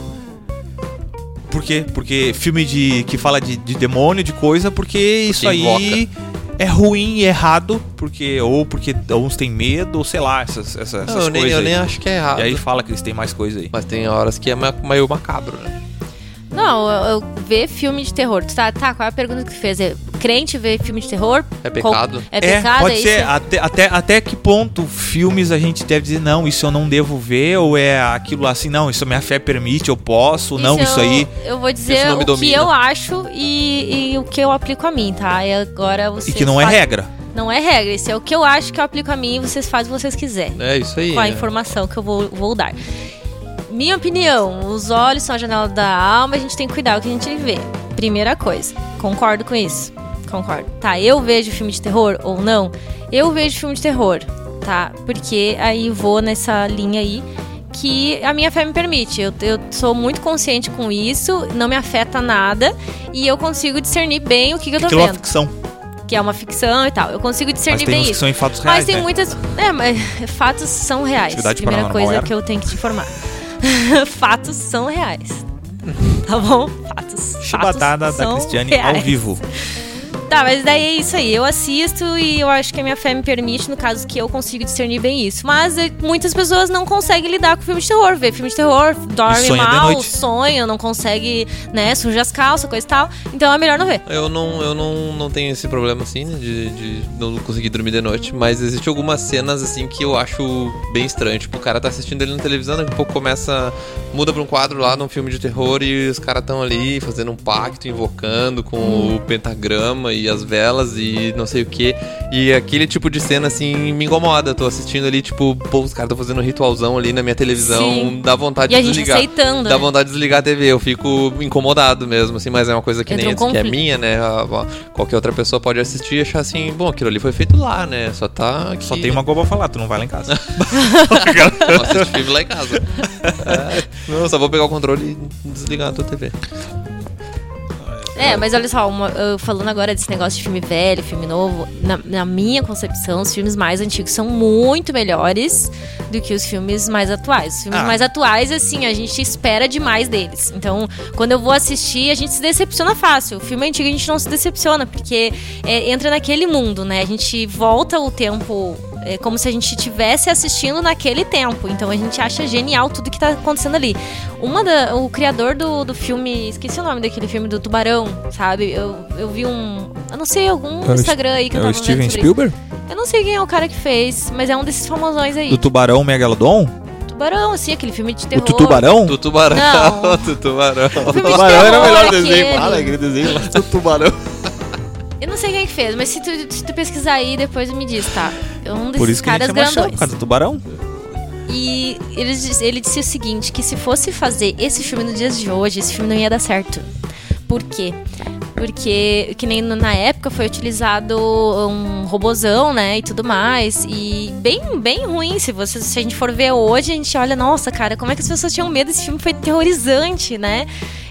S1: Por quê? Porque filme de que fala de, de demônio, de coisa, porque isso aí é ruim e errado, porque ou porque uns têm medo, ou sei lá, essas, essas,
S3: Não,
S1: essas
S3: eu, nem,
S1: coisas.
S3: eu
S1: aí.
S3: nem acho que é errado.
S1: E aí fala que eles têm mais coisa aí.
S3: Mas tem horas que é meio macabro, né?
S2: Não, eu, eu ver filme de terror. Tu Tá, tá, qual é a pergunta que tu fez? É, crente ver filme de terror?
S3: É pecado?
S2: É pecado?
S1: pode
S2: é
S1: ser.
S2: isso?
S1: Até, até, até que ponto filmes a gente deve dizer, não, isso eu não devo ver, ou é aquilo assim, não, isso a minha fé permite, eu posso, não, isso
S2: eu,
S1: aí.
S2: Eu vou
S3: Isso
S2: dizer
S3: não
S2: o que
S3: domina.
S2: eu acho e, e o que eu aplico a mim, tá? E agora vocês
S1: E que não é regra.
S2: Não é regra. Isso é o que eu acho que eu aplico a mim e vocês fazem o que vocês quiserem.
S3: É isso aí.
S2: com a
S3: né?
S2: informação que eu vou, vou dar. Minha opinião, os olhos são a janela da alma, a gente tem que cuidar do que a gente vê. Primeira coisa, concordo com isso. Concordo. Tá, eu vejo filme de terror ou não? Eu vejo filme de terror, tá? Porque aí vou nessa linha aí que a minha fé me permite. Eu, eu sou muito consciente com isso, não me afeta nada e eu consigo discernir bem o que, que eu tô
S1: Aquilo é uma
S2: vendo.
S1: ficção.
S2: Que é uma ficção e tal. Eu consigo discernir bem isso.
S1: são em fatos reais.
S2: Mas tem
S1: né?
S2: muitas. É, mas fatos são reais. Primeira coisa que eu tenho que te informar. fatos são reais. Tá bom? Fatos.
S1: Chibatada
S2: fatos
S1: da Cristiane
S2: reais.
S1: ao vivo.
S2: Tá, mas daí é isso aí. Eu assisto e eu acho que a minha fé me permite, no caso que eu consigo discernir bem isso. Mas eh, muitas pessoas não conseguem lidar com filme de terror. Vê filme de terror, dorme
S1: sonha de
S2: mal, sonha, não consegue, né, suja as calças, coisa e tal. Então é melhor não ver.
S3: Eu não, eu não, não tenho esse problema assim, né, de, de não conseguir dormir de noite, mas existe algumas cenas assim que eu acho bem estranho. Tipo, o cara tá assistindo ele na televisão, daqui a pouco começa. Muda pra um quadro lá num filme de terror e os caras tão ali fazendo um pacto, invocando com o pentagrama e as velas e não sei o que. E aquele tipo de cena assim me incomoda. Eu tô assistindo ali, tipo, pô, os caras tão fazendo um ritualzão ali na minha televisão,
S2: Sim.
S3: dá vontade
S2: E a
S3: de
S2: gente
S3: desligar.
S2: aceitando.
S3: Dá
S2: né?
S3: vontade de desligar a TV, eu fico incomodado mesmo, assim, mas é uma coisa que
S2: Entra
S3: nem
S2: um
S3: antes, que é minha, né? Qualquer outra pessoa pode assistir e achar assim, bom, aquilo ali foi feito lá, né? Só tá aqui.
S1: Só tem uma goba a falar, tu não vai lá em casa.
S3: Assistir filme lá em casa. É, não, só vou pegar o controle e desligar a tua TV.
S2: É, mas olha só, uma- falando agora desse negócio de filme velho, filme novo, na, na minha concepção, os filmes mais antigos são muito melhores do que os filmes mais atuais. Os filmes
S1: Ah.
S2: mais atuais, assim, a gente espera demais deles. Então, quando eu vou assistir, a gente se decepciona fácil. O filme antigo a gente não se decepciona, porque é, entra naquele mundo, né? A gente volta o tempo. É como se a gente estivesse assistindo naquele tempo. Então a gente acha genial tudo que tá acontecendo ali. Uma da, o criador do, do filme, esqueci o nome daquele filme do Tubarão, sabe? Eu, eu vi um, eu não sei, algum
S1: É o
S2: Instagram aí que eu
S1: É
S2: tava
S1: o Steven
S2: vendo sobre isso.
S1: Spielberg?
S2: Eu não sei quem é o cara que fez, mas é um desses famosões aí.
S1: Do Tubarão Megalodon?
S2: Tubarão, assim, aquele filme de terror.
S1: O Tutubarão?
S3: Do tubarão.
S2: Não.
S3: do tubarão.
S1: era o melhor desenho.
S2: aquele.
S1: Fala, aquele desenho lá do Tubarão.
S2: Eu não sei quem que fez, mas se tu, se tu pesquisar aí, depois me diz, tá? É um desses
S1: Por isso que a
S2: caras
S1: gente chama chão,
S2: grandões.
S1: por causa do Tubarão.
S2: E ele, diz- ele disse o seguinte, que se fosse fazer esse filme nos dias de hoje, esse filme não ia dar certo. Por quê? Porque, que nem no- na época, foi utilizado um robozão, né, e tudo mais. E bem, bem ruim, se, você, se a gente for ver hoje, a gente olha, nossa, cara, como é que as pessoas tinham medo? Esse filme foi terrorizante, né?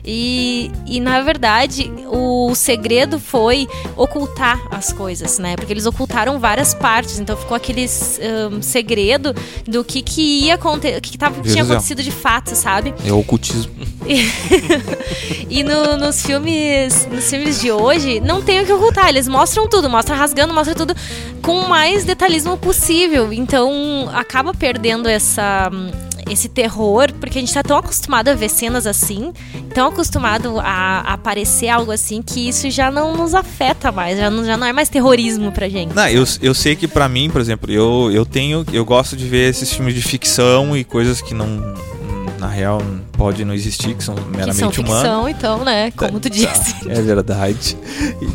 S2: E, e na verdade, o segredo foi ocultar as coisas, né? Porque eles ocultaram várias partes, então ficou aquele ahn, segredo do que, que ia acontecer, o que, que tava, tinha acontecido de fato, sabe?
S1: É o ocultismo.
S2: E no- nos filmes nos filmes de hoje, não tem o que ocultar. Eles mostram tudo, mostra rasgando, mostra tudo com o mais detalhismo possível. Então, acaba perdendo essa esse terror, porque a gente tá tão acostumado a ver cenas assim, tão acostumado a, aparecer algo assim, que isso já não nos afeta mais, já não, já não é mais terrorismo pra gente.
S1: Não, eu, eu sei que pra mim, por exemplo, eu, eu tenho. Eu gosto de ver esses filmes de ficção e coisas que não. Na real, pode não existir, que são
S2: que são
S1: meramente
S2: ficção, então, né? Como tu disse.
S1: Tá, é verdade.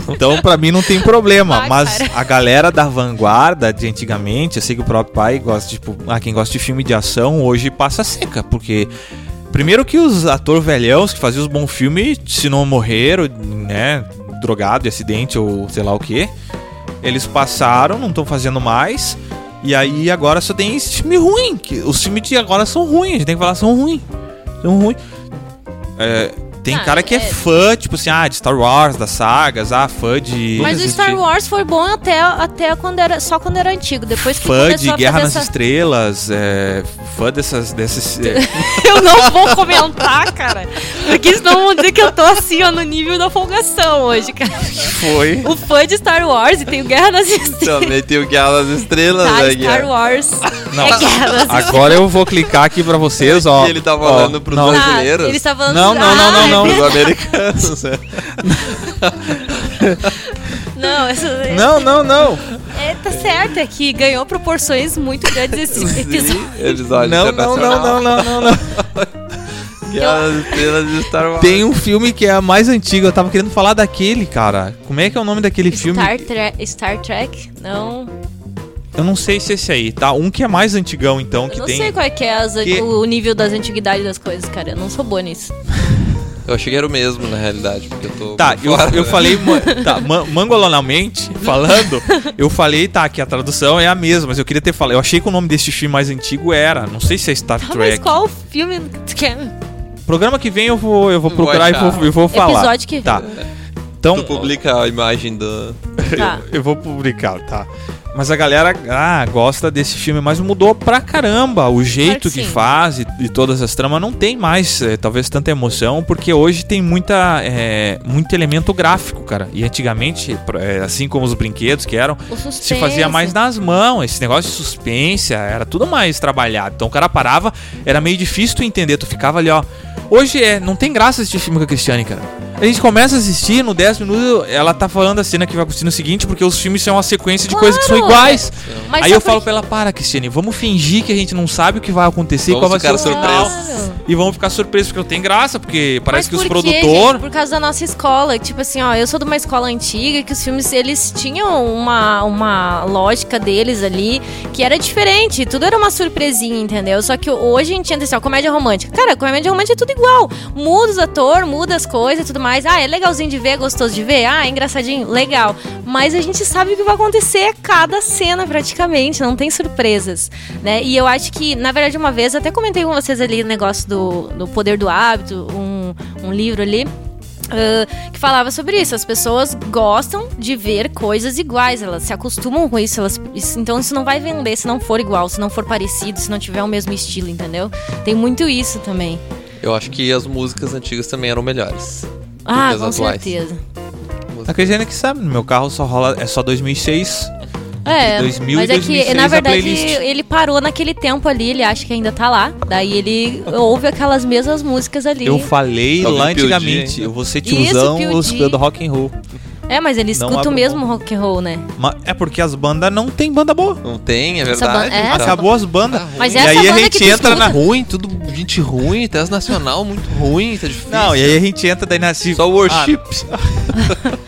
S1: Então, pra mim não tem problema.
S2: Ah,
S1: mas
S2: cara.
S1: a galera da vanguarda de antigamente, eu sei que o próprio pai gosta, tipo, ah, quem gosta de filme de ação hoje passa seca, porque. Primeiro que os atores velhões que faziam os bons filmes, se não morreram, né, drogado de acidente ou sei lá o que, eles passaram, não estão fazendo mais. E aí agora só tem esse filme ruim. Que os filmes de agora são ruins, a gente tem que falar são ruins. São ruins. É, tem
S2: Ah,
S1: cara que é,
S2: é-
S1: fã, tipo assim, ah, de Star Wars, das sagas, ah, fã de.
S2: Mas o Star Wars foi bom até, até quando era, só quando era antigo. Depois que
S1: Fã
S2: começou
S1: de
S2: a
S1: Guerra
S2: fazer
S1: nas
S2: essa...
S1: Estrelas, é, fã dessas. desses é,
S2: Eu não vou comentar, cara. Porque senão vão dizer que eu tô assim, ó, no nível da folgação hoje, cara.
S1: foi.
S2: O fã de Star Wars e tem o Guerra nas Estrelas.
S3: Também tem o Guerra das Estrelas,
S2: Tá,
S3: né,
S2: Star? Wars.
S1: Não.
S2: É Guerra nas.
S1: Agora eu vou clicar aqui pra vocês, ó.
S3: E ele tá
S1: ó,
S3: falando pros
S1: não,
S3: dois.
S2: Ah,
S3: brasileiros?
S2: ele está falando
S1: Não, não, não, não,
S2: Ah,
S1: não.
S3: Os americanos. né?
S2: Não, essa...
S1: Não, não, não.
S2: É, tá certo, é que ganhou proporções muito grandes esse episódio.
S3: Olham
S1: Não, não, não, não, não, não, não.
S3: Guerra de Star Wars.
S1: Tem um filme que é mais antigo, eu tava querendo falar daquele, cara. Como é que é o nome daquele filme?
S2: Star, Tre- Star Trek? Não.
S1: Eu não sei se é esse aí, tá? Um que é mais antigão, então,
S2: Eu
S1: que
S2: não
S1: tem.
S2: sei qual é, que é as-
S1: que-
S2: o nível das antiguidades das coisas, cara. Eu não sou boa nisso.
S3: Eu achei que era o mesmo, na realidade, porque eu tô.
S1: Tá, eu,
S3: fora,
S1: eu
S3: né?
S1: falei tá, ma- mangolonamente, falando, eu falei, tá, que a tradução é a mesma, mas eu queria ter falado. Eu achei que o nome desse filme mais antigo era, não sei se é Star
S2: Tá, mas
S1: Trek.
S2: qual filme que quer?
S1: Programa que vem eu vou, eu vou
S3: Vou
S1: procurar e
S3: achar.
S1: vou, eu vou falar.
S2: Episódio que vem.
S1: Tá. Então,
S3: Tu publica a imagem do.
S2: Tá.
S1: eu vou publicar, tá? Mas a galera ah, gosta desse filme, mas mudou pra caramba o jeito
S2: que
S1: faz e, e todas as tramas. Não tem mais, eh, talvez, tanta emoção, porque hoje tem muita, eh, muito elemento gráfico, cara. E antigamente, eh, assim como os brinquedos que eram, se fazia mais nas mãos. Esse negócio de suspense era tudo mais trabalhado. Então o cara parava, era meio difícil tu entender. Tu ficava ali, ó. Hoje é, não tem graça assistir filme com a Cristiane, cara. A gente começa a assistir, no 10 minutos, ela tá falando a cena que vai acontecer no seguinte, porque os filmes são uma sequência de coisas que são
S2: Claro.
S1: iguais.
S2: Mas
S1: Aí eu falo pra ela, para, Cristiane, vamos fingir que a gente não sabe o que vai acontecer e
S3: Vamos
S1: qual vai ser o
S3: ficar
S1: final.
S3: surpresos.
S1: E vamos ficar surpresos, porque não tem graça, porque parece
S2: Mas
S1: que os
S2: por
S1: produtores.
S2: Por causa da nossa escola. Tipo assim, ó, eu sou de uma escola antiga que os filmes, eles tinham uma, uma lógica deles ali que era diferente. Tudo era uma surpresinha, entendeu? Só que hoje a gente entra assim, ó, comédia romântica. Cara, comédia romântica é tudo igual. Muda os atores, muda as coisas e tudo mais. Ah, é legalzinho de ver, é gostoso de ver. Ah, é engraçadinho, legal. Mas a gente sabe o que vai acontecer a cada cena, praticamente. Não tem surpresas, né? E eu acho que, na verdade, uma vez, até comentei com vocês ali o negócio do, do poder do hábito, um, um livro ali. ah, que falava sobre isso. As pessoas gostam de ver coisas iguais, elas se acostumam com isso, elas, isso- então isso não vai vender se não for igual, se não for parecido, se não tiver o mesmo estilo, entendeu? Tem muito isso também.
S3: Eu acho que as músicas antigas também eram melhores.
S2: Ah, com
S3: atuais.
S2: certeza.
S1: A Cristiane que sabe, no meu carro só rola, é só 2006.
S2: É,
S1: 2000
S2: mas é que,
S1: 2006
S2: na verdade, ele parou naquele tempo ali, ele acha que ainda tá lá. Daí ele ouve aquelas mesmas músicas ali.
S1: Eu falei
S3: Talvez
S1: lá antigamente, eu vou ser tiozão do rock and roll.
S2: É, mas ele
S1: Não
S2: escuta o mesmo
S1: mão.
S2: rock and roll, né?
S1: Ma- É porque as bandas não tem banda boa.
S3: Não tem, é verdade.
S2: banda- é,
S1: Acabou as bandas.
S3: Tá.
S2: Mas
S1: E
S2: essa
S1: aí a
S2: banda
S1: gente
S2: que tu
S1: entra na-
S3: ruim, tudo gente ruim, tese nacional muito ruim, tá difícil.
S1: Não, e aí a gente entra daí na
S3: Só o worship.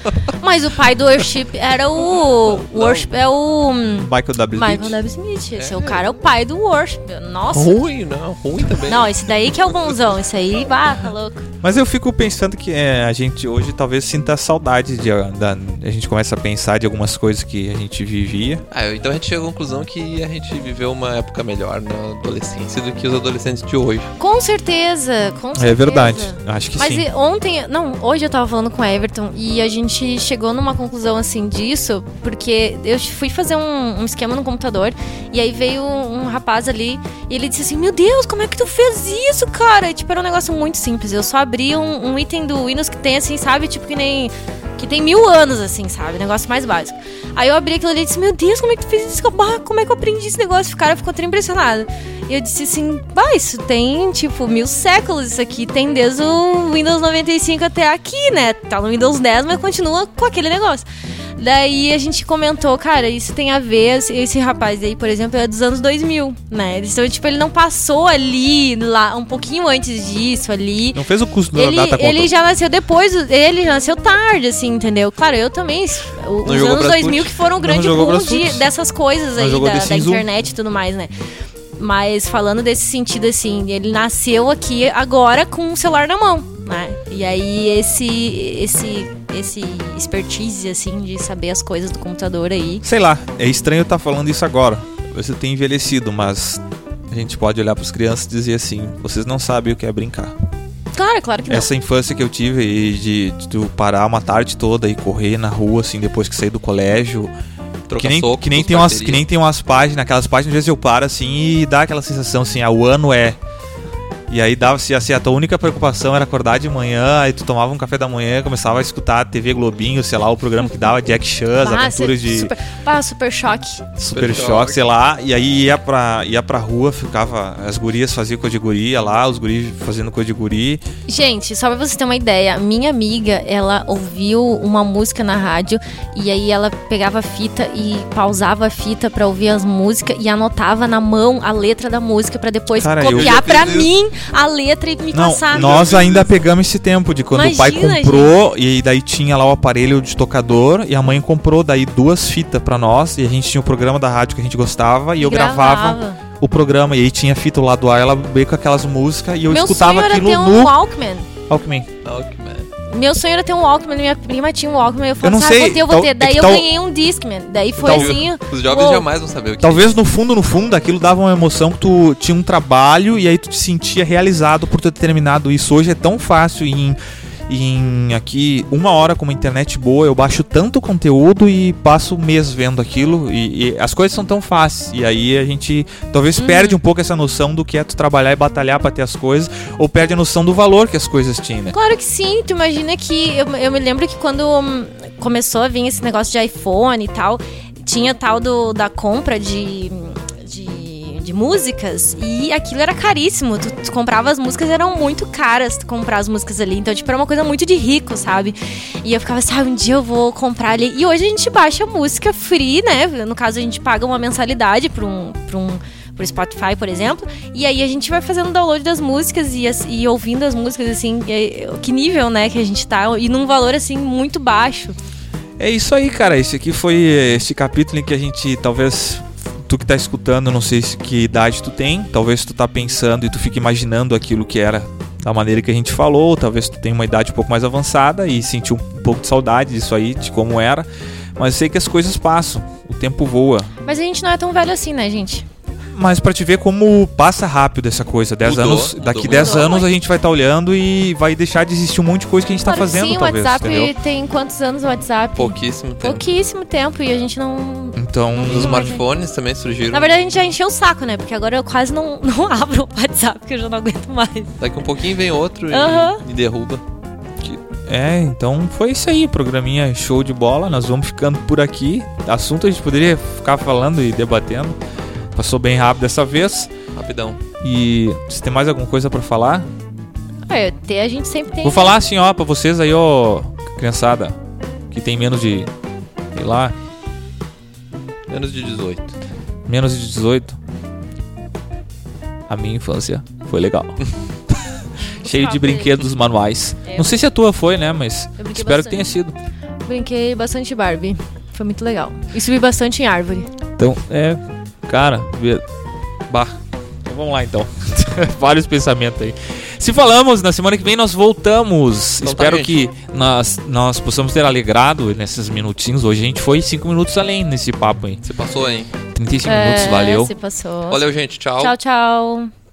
S2: Mas o pai do worship era o. Worship é o.
S1: Michael W.
S2: Michael
S1: Smith.
S2: W. Smith. Esse é. o cara, é o pai do worship. Nossa.
S3: ruim, não, ruim também.
S2: Não, esse daí que é o bonzão. Esse aí, bah, tá louco.
S1: Mas eu fico pensando que é, a gente hoje talvez sinta saudade de da, a gente começa a pensar de algumas coisas que a gente vivia.
S3: Ah, então a gente chega à conclusão que a gente viveu uma época melhor na adolescência do que os adolescentes de hoje.
S2: Com certeza, com certeza.
S1: É verdade. Acho que
S2: Mas
S1: sim.
S2: e- ontem, não, hoje eu tava falando com o Everton e a gente chegou numa conclusão assim disso, porque eu fui fazer um, um esquema no computador e aí veio um, rapaz ali e ele disse assim: Meu Deus, como é que tu fez isso, cara? E, tipo, era um negócio muito simples. Eu só abri um, um item do Windows que tem assim, sabe? Tipo, que nem. Que tem mil anos, assim, sabe? Negócio mais básico. Aí eu abri aquilo ali e disse: Meu Deus, como é que tu fez isso? Como é que eu aprendi esse negócio? O cara ficou até impressionado. E eu disse assim: Bah, isso tem, tipo, mil séculos. Isso aqui tem desde o Windows 95 até aqui, né? Tá no Windows 10, mas continua com aquele negócio. Daí a gente comentou, cara, isso tem a ver, esse, rapaz aí, por exemplo, é dos anos 2000, né? Então, tipo, ele não passou ali, lá, um pouquinho antes disso, ali.
S1: Não fez o custo da
S2: Ele,
S1: data
S2: ele
S1: conta.
S2: já nasceu depois, ele já nasceu tarde, assim, entendeu? Claro, eu também. Os anos
S3: Brasfoot?
S2: 2000 que foram o grande boom de, dessas coisas aí da, da
S1: Sims 1?
S2: internet e tudo mais, né? Mas falando desse sentido, assim, ele nasceu aqui agora com o celular na mão, né? E aí esse, esse, esse expertise, assim, de saber as coisas do computador aí.
S1: Sei lá, é estranho estar falando isso agora. Você tem envelhecido, mas a gente pode olhar para as crianças e dizer assim: vocês não sabem o que é brincar.
S2: Claro, claro que não.
S1: Essa infância que eu tive de, de parar uma tarde toda e correr na rua, assim, depois que sair do colégio.
S3: Trocar
S1: Que nem,
S3: soco
S1: que, nem tem umas,
S3: parceria.
S1: que nem tem umas páginas, aquelas páginas, às vezes eu paro assim e dá aquela sensação assim, ah, o ano é. E aí dava-se assim, a tua única preocupação era acordar de manhã, aí tu tomava um café da manhã, começava a escutar a TV Globinho, sei lá, o programa que dava Jack Chan, as
S2: Ah,
S1: aventuras de
S2: super, ah, super choque.
S1: Super
S3: Super
S1: Choque,
S3: Choque.
S1: sei lá, e aí ia pra, ia pra rua, ficava, as gurias faziam coisa de guria lá, os guris fazendo coisa de guri.
S2: Gente, só pra você ter uma ideia, minha amiga, ela ouviu uma música na rádio e aí ela pegava a fita e pausava a fita pra ouvir as músicas e anotava na mão a letra da música pra depois
S1: Cara,
S2: copiar
S3: já
S2: pra mim a letra e me
S1: Não,
S2: passar.
S1: nós ainda pegamos esse tempo de quando o pai
S2: Imagina,
S1: comprou e aí daí tinha lá o aparelho de tocador e a mãe comprou daí duas fitas pra nós e a gente tinha o programa da rádio que a gente gostava e eu gravava o programa e aí tinha fita lá do ar, ela veio com aquelas músicas e eu
S2: Meu
S1: escutava
S2: sonho era
S1: aquilo
S2: ter um
S1: no
S2: Walkman.
S1: Walkman.
S3: Walkman.
S2: Meu sonho era ter um Walkman, minha prima tinha um Walkman, eu
S1: Eu
S2: falei
S1: não
S2: assim, ah,
S1: sei,
S2: vou ter, eu vou
S1: tal-
S2: ter.
S1: é
S2: Daí
S1: que
S2: eu
S1: tal-
S2: ganhei um Discman. Daí foi
S1: Tal-
S2: assim.
S3: Os jovens
S2: uou.
S3: jamais vão saber o que
S1: Talvez no fundo, no fundo, aquilo dava uma emoção que tu tinha um trabalho e aí tu te sentia realizado por ter terminado isso. Hoje é tão fácil em, em aqui uma hora com uma internet boa, eu baixo tanto conteúdo e passo um mês vendo aquilo e, e as coisas são tão fáceis. E aí a gente talvez
S2: Uhum.
S1: perde um pouco essa noção do que é tu trabalhar e batalhar pra ter as coisas, ou perde a noção do valor que as coisas tinham, né?
S2: Claro que sim, tu imagina que. Eu, eu me lembro que quando hum, começou a vir esse negócio de iPhone e tal, tinha tal do, da compra de. Músicas e aquilo era caríssimo. Tu, tu comprava as músicas, eram muito caras tu comprar as músicas ali. Então, tipo, era uma coisa muito de rico, sabe? E eu ficava assim, ah, um dia eu vou comprar ali. E hoje a gente baixa música free, né? No caso, a gente paga uma mensalidade pra um. Pra um pro Spotify, por exemplo, e aí a gente vai fazendo download das músicas e, e ouvindo as músicas, assim, e- que nível, né, que a gente tá, e num valor, assim, muito baixo.
S1: É isso aí, cara. Esse aqui foi este capítulo em que a gente talvez tu que tá escutando, não sei se que idade tu tem, talvez tu tá pensando e tu fica imaginando aquilo que era da maneira que a gente falou, talvez tu tenha uma idade um pouco mais avançada e sentiu um pouco de saudade disso aí, de como era. Mas eu sei que as coisas passam, o tempo voa.
S2: Mas a gente não é tão velho assim, né, gente?
S1: Mas pra te ver como passa rápido essa coisa, 10
S3: Mudou,
S1: anos,
S3: mudou
S1: daqui
S3: muito.
S1: 10 anos a gente vai estar olhando e vai deixar de existir um monte de coisa que a gente tá
S2: Claro
S1: fazendo,
S2: sim, o
S1: talvez,
S2: WhatsApp
S1: entendeu?
S2: tem quantos anos o WhatsApp?
S3: Pouquíssimo tempo.
S2: Pouquíssimo tempo e a gente não...
S1: Então,
S3: Os smartphones também surgiram.
S2: Na verdade, a gente já encheu o saco, né? Porque agora eu quase não, não abro o WhatsApp, porque eu já não aguento mais.
S3: Daqui um pouquinho vem outro e-
S2: Aham.
S3: e, derruba.
S1: É, então foi isso aí, programinha show de bola. Nós vamos ficando por aqui. Assunto a gente poderia ficar falando e debatendo. Passou bem rápido dessa vez.
S3: Rapidão.
S1: E se tem mais alguma coisa pra falar?
S2: É, ter a gente sempre tem...
S1: Vou falar assim, ó, pra vocês aí, ó, criançada. que tem menos de. sei lá,
S3: Menos de 18.
S1: menos de 18. A minha infância foi legal. Cheio de brinquedos manuais.
S2: É,
S1: Não sei se a tua foi, né? Mas espero que
S2: bastante.
S1: tenha sido.
S2: Brinquei bastante Barbie. Foi muito legal. E subi bastante em árvore.
S1: Então, é. Cara, bah. Então vamos lá então. Vários pensamentos aí. Se falamos, na semana que vem nós voltamos.
S3: Então tá,
S1: Espero
S3: gente.
S1: que nós, nós possamos ter alegrado nesses minutinhos. Hoje a gente foi 5 minutos além nesse papo aí.
S3: Você passou, hein?
S1: 35
S2: É,
S1: minutos, valeu.
S2: Se passou.
S3: Valeu, gente. Tchau.
S2: Tchau, tchau.